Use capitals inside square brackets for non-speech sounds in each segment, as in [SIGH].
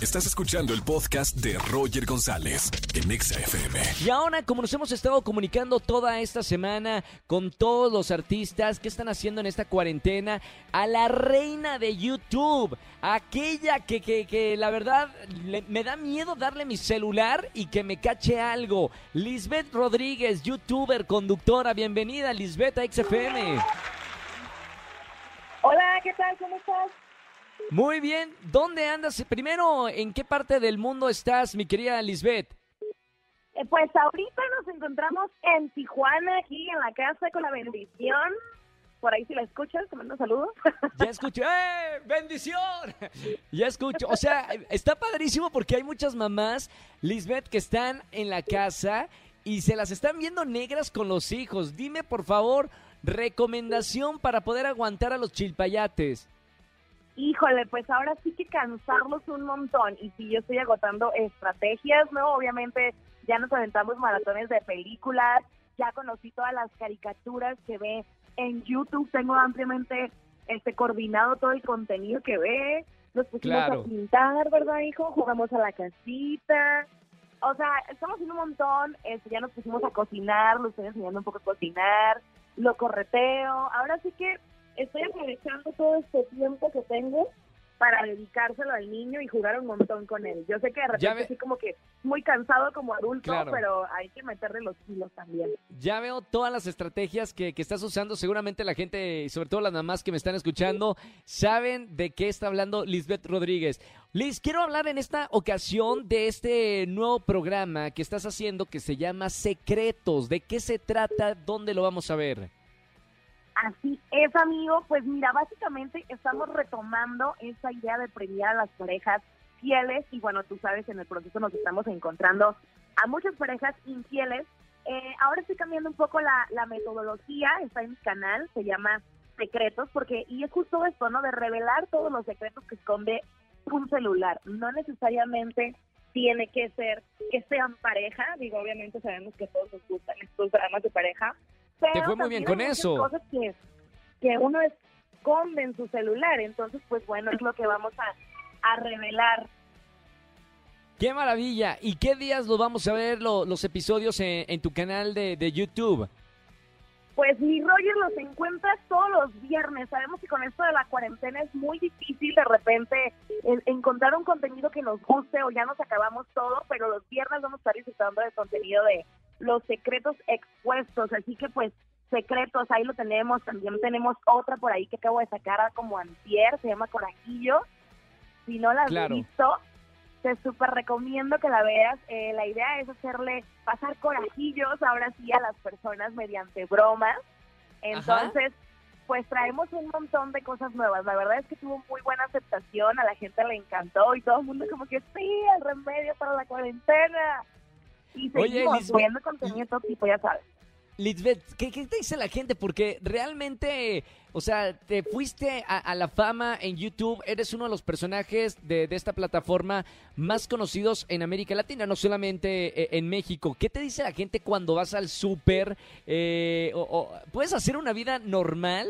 Estás escuchando el podcast de Roger González en Exa FM. Y ahora, como nos hemos estado comunicando toda esta semana con todos los artistas que están haciendo en esta cuarentena, a la reina de YouTube, aquella que, que, que la verdad le- me da miedo darle mi celular y que me cache algo. Lisbeth Rodríguez, youtuber, conductora, bienvenida Lisbeth a XFM. Hola, ¿qué tal? ¿Cómo estás? Muy bien, ¿dónde andas? Primero, ¿en qué parte del mundo estás, mi querida Lisbeth? Eh, pues ahorita nos encontramos en Tijuana, aquí en la casa con la bendición. Por ahí si la escuchas, te mando saludos. Ya escucho, ¡eh! ¡Bendición! Ya escucho. O sea, está padrísimo porque hay muchas mamás, Lisbeth, que están en la casa y se las están viendo negras con los hijos. Dime, por favor, recomendación para poder aguantar a los chilpayates. Híjole, pues ahora sí que cansarlos un montón. Y si yo estoy agotando estrategias, ¿no? Obviamente ya nos aventamos maratones de películas, ya conocí todas las caricaturas que ve en YouTube, tengo ampliamente este coordinado todo el contenido que ve. Nos pusimos Claro. a pintar, ¿verdad, hijo? Jugamos a la casita. O sea, estamos haciendo un montón, este, ya nos pusimos a cocinar, lo estoy enseñando un poco a cocinar, lo correteo. Ahora sí que estoy aprovechando todo este tiempo que tengo para dedicárselo al niño y jugar un montón con él. Yo sé que de repente ve- sí como que muy cansado como adulto, Claro. pero hay que meterle los kilos también. Ya veo todas las estrategias que, que estás usando. Seguramente la gente, y sobre todo las mamás que me están escuchando, saben de qué está hablando Lisbeth Rodríguez. Liz, quiero hablar en esta ocasión de este nuevo programa que estás haciendo que se llama Secretos. ¿De qué se trata? ¿Dónde lo vamos a ver? Así es, amigo. Pues mira, básicamente estamos retomando esa idea de premiar a las parejas fieles y bueno, tú sabes, en el proceso nos estamos encontrando a muchas parejas infieles. Eh, ahora estoy cambiando un poco la, la metodología, está en mi canal, se llama Secretos, porque, y es justo esto, ¿no? De revelar todos los secretos que esconde un celular. No necesariamente tiene que ser que sean pareja, digo, obviamente sabemos que a todos nos gustan estos dramas de pareja, pero Te fue muy bien con eso. cosas que, que uno esconde en su celular, entonces pues bueno, es lo que vamos a, a revelar. ¡Qué maravilla! ¿Y qué días lo vamos a ver lo- los episodios en, en tu canal de, de YouTube? Pues mi Roger los encuentras todos los viernes. Sabemos que con esto de la cuarentena es muy difícil de repente en- encontrar un contenido que nos guste o ya nos acabamos todo, pero los viernes vamos a estar disfrutando del contenido de los secretos expuestos. Así que pues secretos, ahí lo tenemos. También tenemos otra por ahí que acabo de sacar como antier, se llama Corajillo. Si no la has Claro. visto, te súper recomiendo que la veas. Eh, la idea es hacerle pasar corajillos ahora sí a las personas mediante bromas. Entonces, pues traemos un montón de cosas nuevas. La verdad es que tuvo muy buena aceptación, a la gente le encantó y todo el mundo como que sí, el remedio para la cuarentena. Y Oye, seguimos Lisbeth, subiendo contenido todo tipo, ya sabes. Lisbeth, ¿qué, qué te dice la gente? Porque realmente, o sea, te fuiste a, a la fama en YouTube, eres uno de los personajes de, de esta plataforma más conocidos en América Latina, no solamente eh, en México. ¿Qué te dice la gente cuando vas al súper? Eh, o- o, ¿Puedes hacer una vida normal?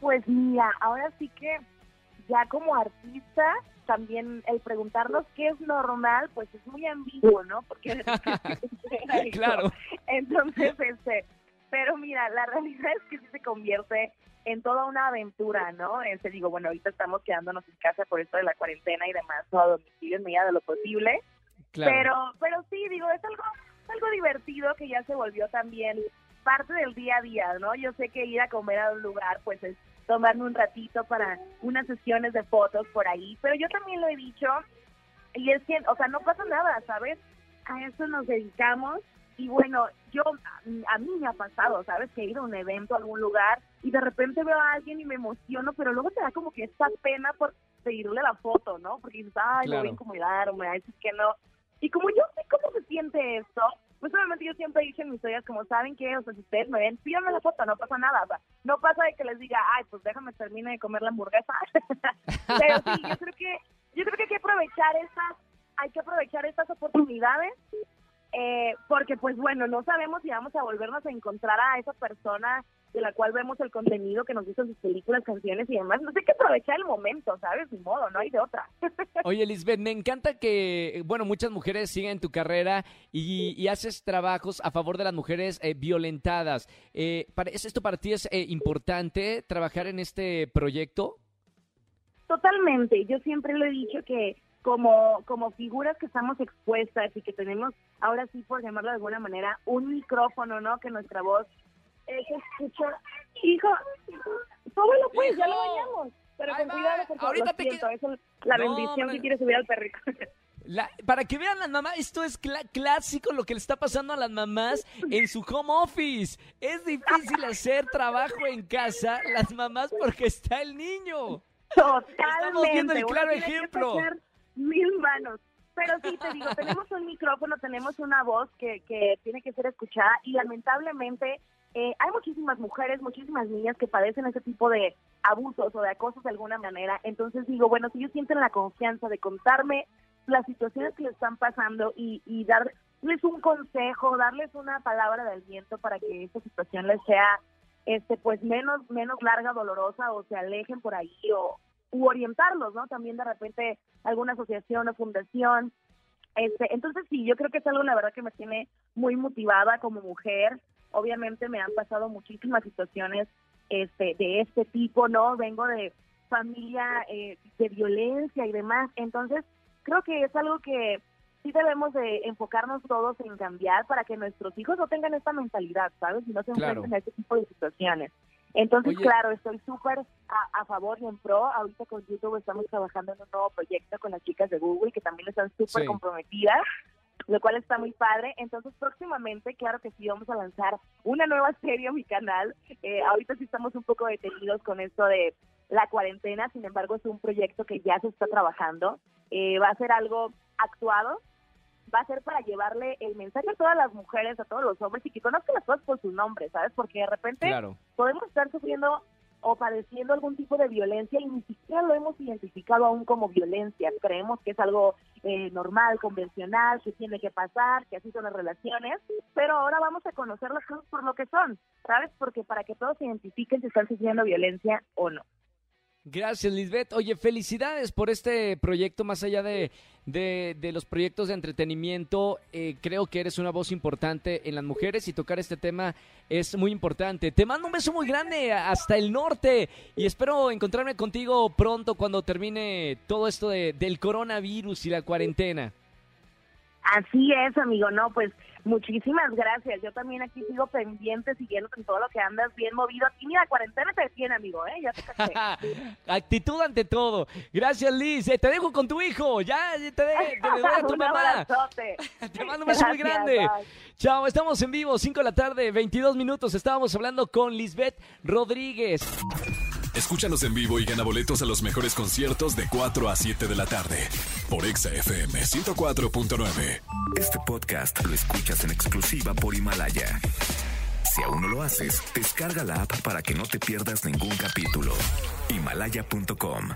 Pues mira, ahora sí que ya como artista, también el preguntarnos qué es normal, pues es muy ambiguo, ¿no? Porque [LAUGHS] [LAUGHS] Claro. Entonces, este, pero mira, la realidad es que sí se convierte en toda una aventura, ¿no? Este, digo, bueno, ahorita estamos quedándonos en casa por esto de la cuarentena y demás, todo a domicilio en medida de lo posible. Claro. Pero, pero sí, digo, es algo, es algo divertido que ya se volvió también parte del día a día, ¿no? Yo sé que ir a comer a un lugar, pues es tomarme un ratito para unas sesiones de fotos por ahí, pero yo también lo he dicho, y es que, o sea, no pasa nada, ¿sabes? A eso nos dedicamos, y bueno, yo, a, mí me ha pasado, ¿sabes? Que he ido a un evento, a algún lugar, y de repente veo a alguien y me emociono, pero luego te da como que esta pena por pedirle la foto, ¿no? Porque dices, ay, me voy a Claro. incomodar, o me va a decir que no. Y como yo sé cómo se siente esto, pues obviamente yo siempre dicho en mis historias, como saben que, o sea, si ustedes me ven, pídanme la foto, no pasa nada, o no pasa de que les diga, ay, pues déjame terminar de comer la hamburguesa. [LAUGHS] Pero sí, yo creo que, yo creo que hay que aprovechar esas hay que aprovechar estas oportunidades eh, porque pues bueno, no sabemos si vamos a volvernos a encontrar a esa persona de la cual vemos el contenido que nos gustan sus películas, canciones y demás. No sé qué aprovechar el momento, ¿sabes? Ni modo, no hay de otra. [LAUGHS] Oye, Lisbeth, me encanta que, bueno, muchas mujeres siguen tu carrera y, haces trabajos a favor de las mujeres eh, violentadas. Eh, ¿Es esto para ti es eh, importante trabajar en este proyecto? Totalmente. Yo siempre lo he dicho que como, como figuras que estamos expuestas y que tenemos, ahora sí, por llamarlo de alguna manera, un micrófono, ¿no? Que nuestra voz eh, se escucha. Hijo, lo pues, ya lo bañamos. Pero con cuidado, porque ahorita te siento, eso es la bendición que quiere subir al perrito. para que vean las mamás, esto es clásico lo que le está pasando a las mamás en su home office. Es difícil hacer trabajo en casa, las mamás, porque está el niño. Totalmente. Estamos viendo el claro ejemplo mil manos. Pero sí, te digo, tenemos un micrófono, tenemos una voz que, que tiene que ser escuchada y lamentablemente eh, hay muchísimas mujeres, muchísimas niñas que padecen ese tipo de abusos o de acosos de alguna manera. Entonces digo, bueno, si ellos sienten la confianza de contarme las situaciones que les están pasando y, y darles un consejo, darles una palabra de aliento para que esta situación les sea este pues menos menos larga, dolorosa o se alejen por ahí o, u orientarlos, ¿no? También de repente alguna asociación o fundación. Este, entonces sí, yo creo que es algo la verdad que me tiene muy motivada como mujer. Obviamente me han pasado muchísimas situaciones este de este tipo, ¿no? Vengo de familia eh, de violencia y demás. Entonces, creo que es algo que sí debemos de enfocarnos todos en cambiar para que nuestros hijos no tengan esta mentalidad, ¿sabes? Y no se enfrenten a este tipo de situaciones. Entonces, claro, estoy súper a, favor y en pro. Ahorita con YouTube estamos trabajando en un nuevo proyecto con las chicas de Google que también están súper comprometidas, lo cual está muy padre. Entonces, próximamente, claro que sí, vamos a lanzar una nueva [LAUGHS] serie a mi canal. Eh, ahorita sí estamos un poco detenidos con esto de la cuarentena, sin embargo, es un proyecto que ya se está trabajando. Eh, va a ser algo actuado, va a ser para llevarle el mensaje a todas las mujeres, a todos los hombres y que conozcan las cosas por su nombre, ¿sabes? Porque de repente podemos estar sufriendo o padeciendo algún tipo de violencia y ni siquiera lo hemos identificado aún como violencia. Creemos que es algo eh, normal, convencional, que tiene que pasar, que así son las relaciones, pero ahora vamos a conocer las cosas por lo que son, ¿sabes? Porque para que todos se identifiquen si están sufriendo violencia o no. Gracias, Lisbeth. Oye, felicidades por este proyecto, más allá de, de, los proyectos de entretenimiento. Eh, creo que eres una voz importante en las mujeres y tocar este tema es muy importante. Te mando un beso muy grande hasta el norte y espero encontrarme contigo pronto cuando termine todo esto de, del coronavirus y la cuarentena. Así es, amigo, no, pues muchísimas gracias. Yo también aquí sigo pendiente, siguiendo en todo lo que andas bien movido. Aquí mira, cuarentena te tiene, amigo, ¿eh? Ya te caché. [LAUGHS] Actitud ante todo. Gracias, Liz. Eh, te dejo con tu hijo. Ya te, te, doy a [LAUGHS] tu mamá. [LAUGHS] te mando un beso muy grande. Chao, estamos en vivo, 5 de la tarde, 22 minutos. Estábamos hablando con Lisbeth Rodríguez. Escúchanos en vivo y gana boletos a los mejores conciertos de 4 a 7 de la tarde por Exa FM 104.9. Este podcast lo escuchas en exclusiva por Himalaya. Si aún no lo haces, descarga la app para que no te pierdas ningún capítulo. Himalaya.com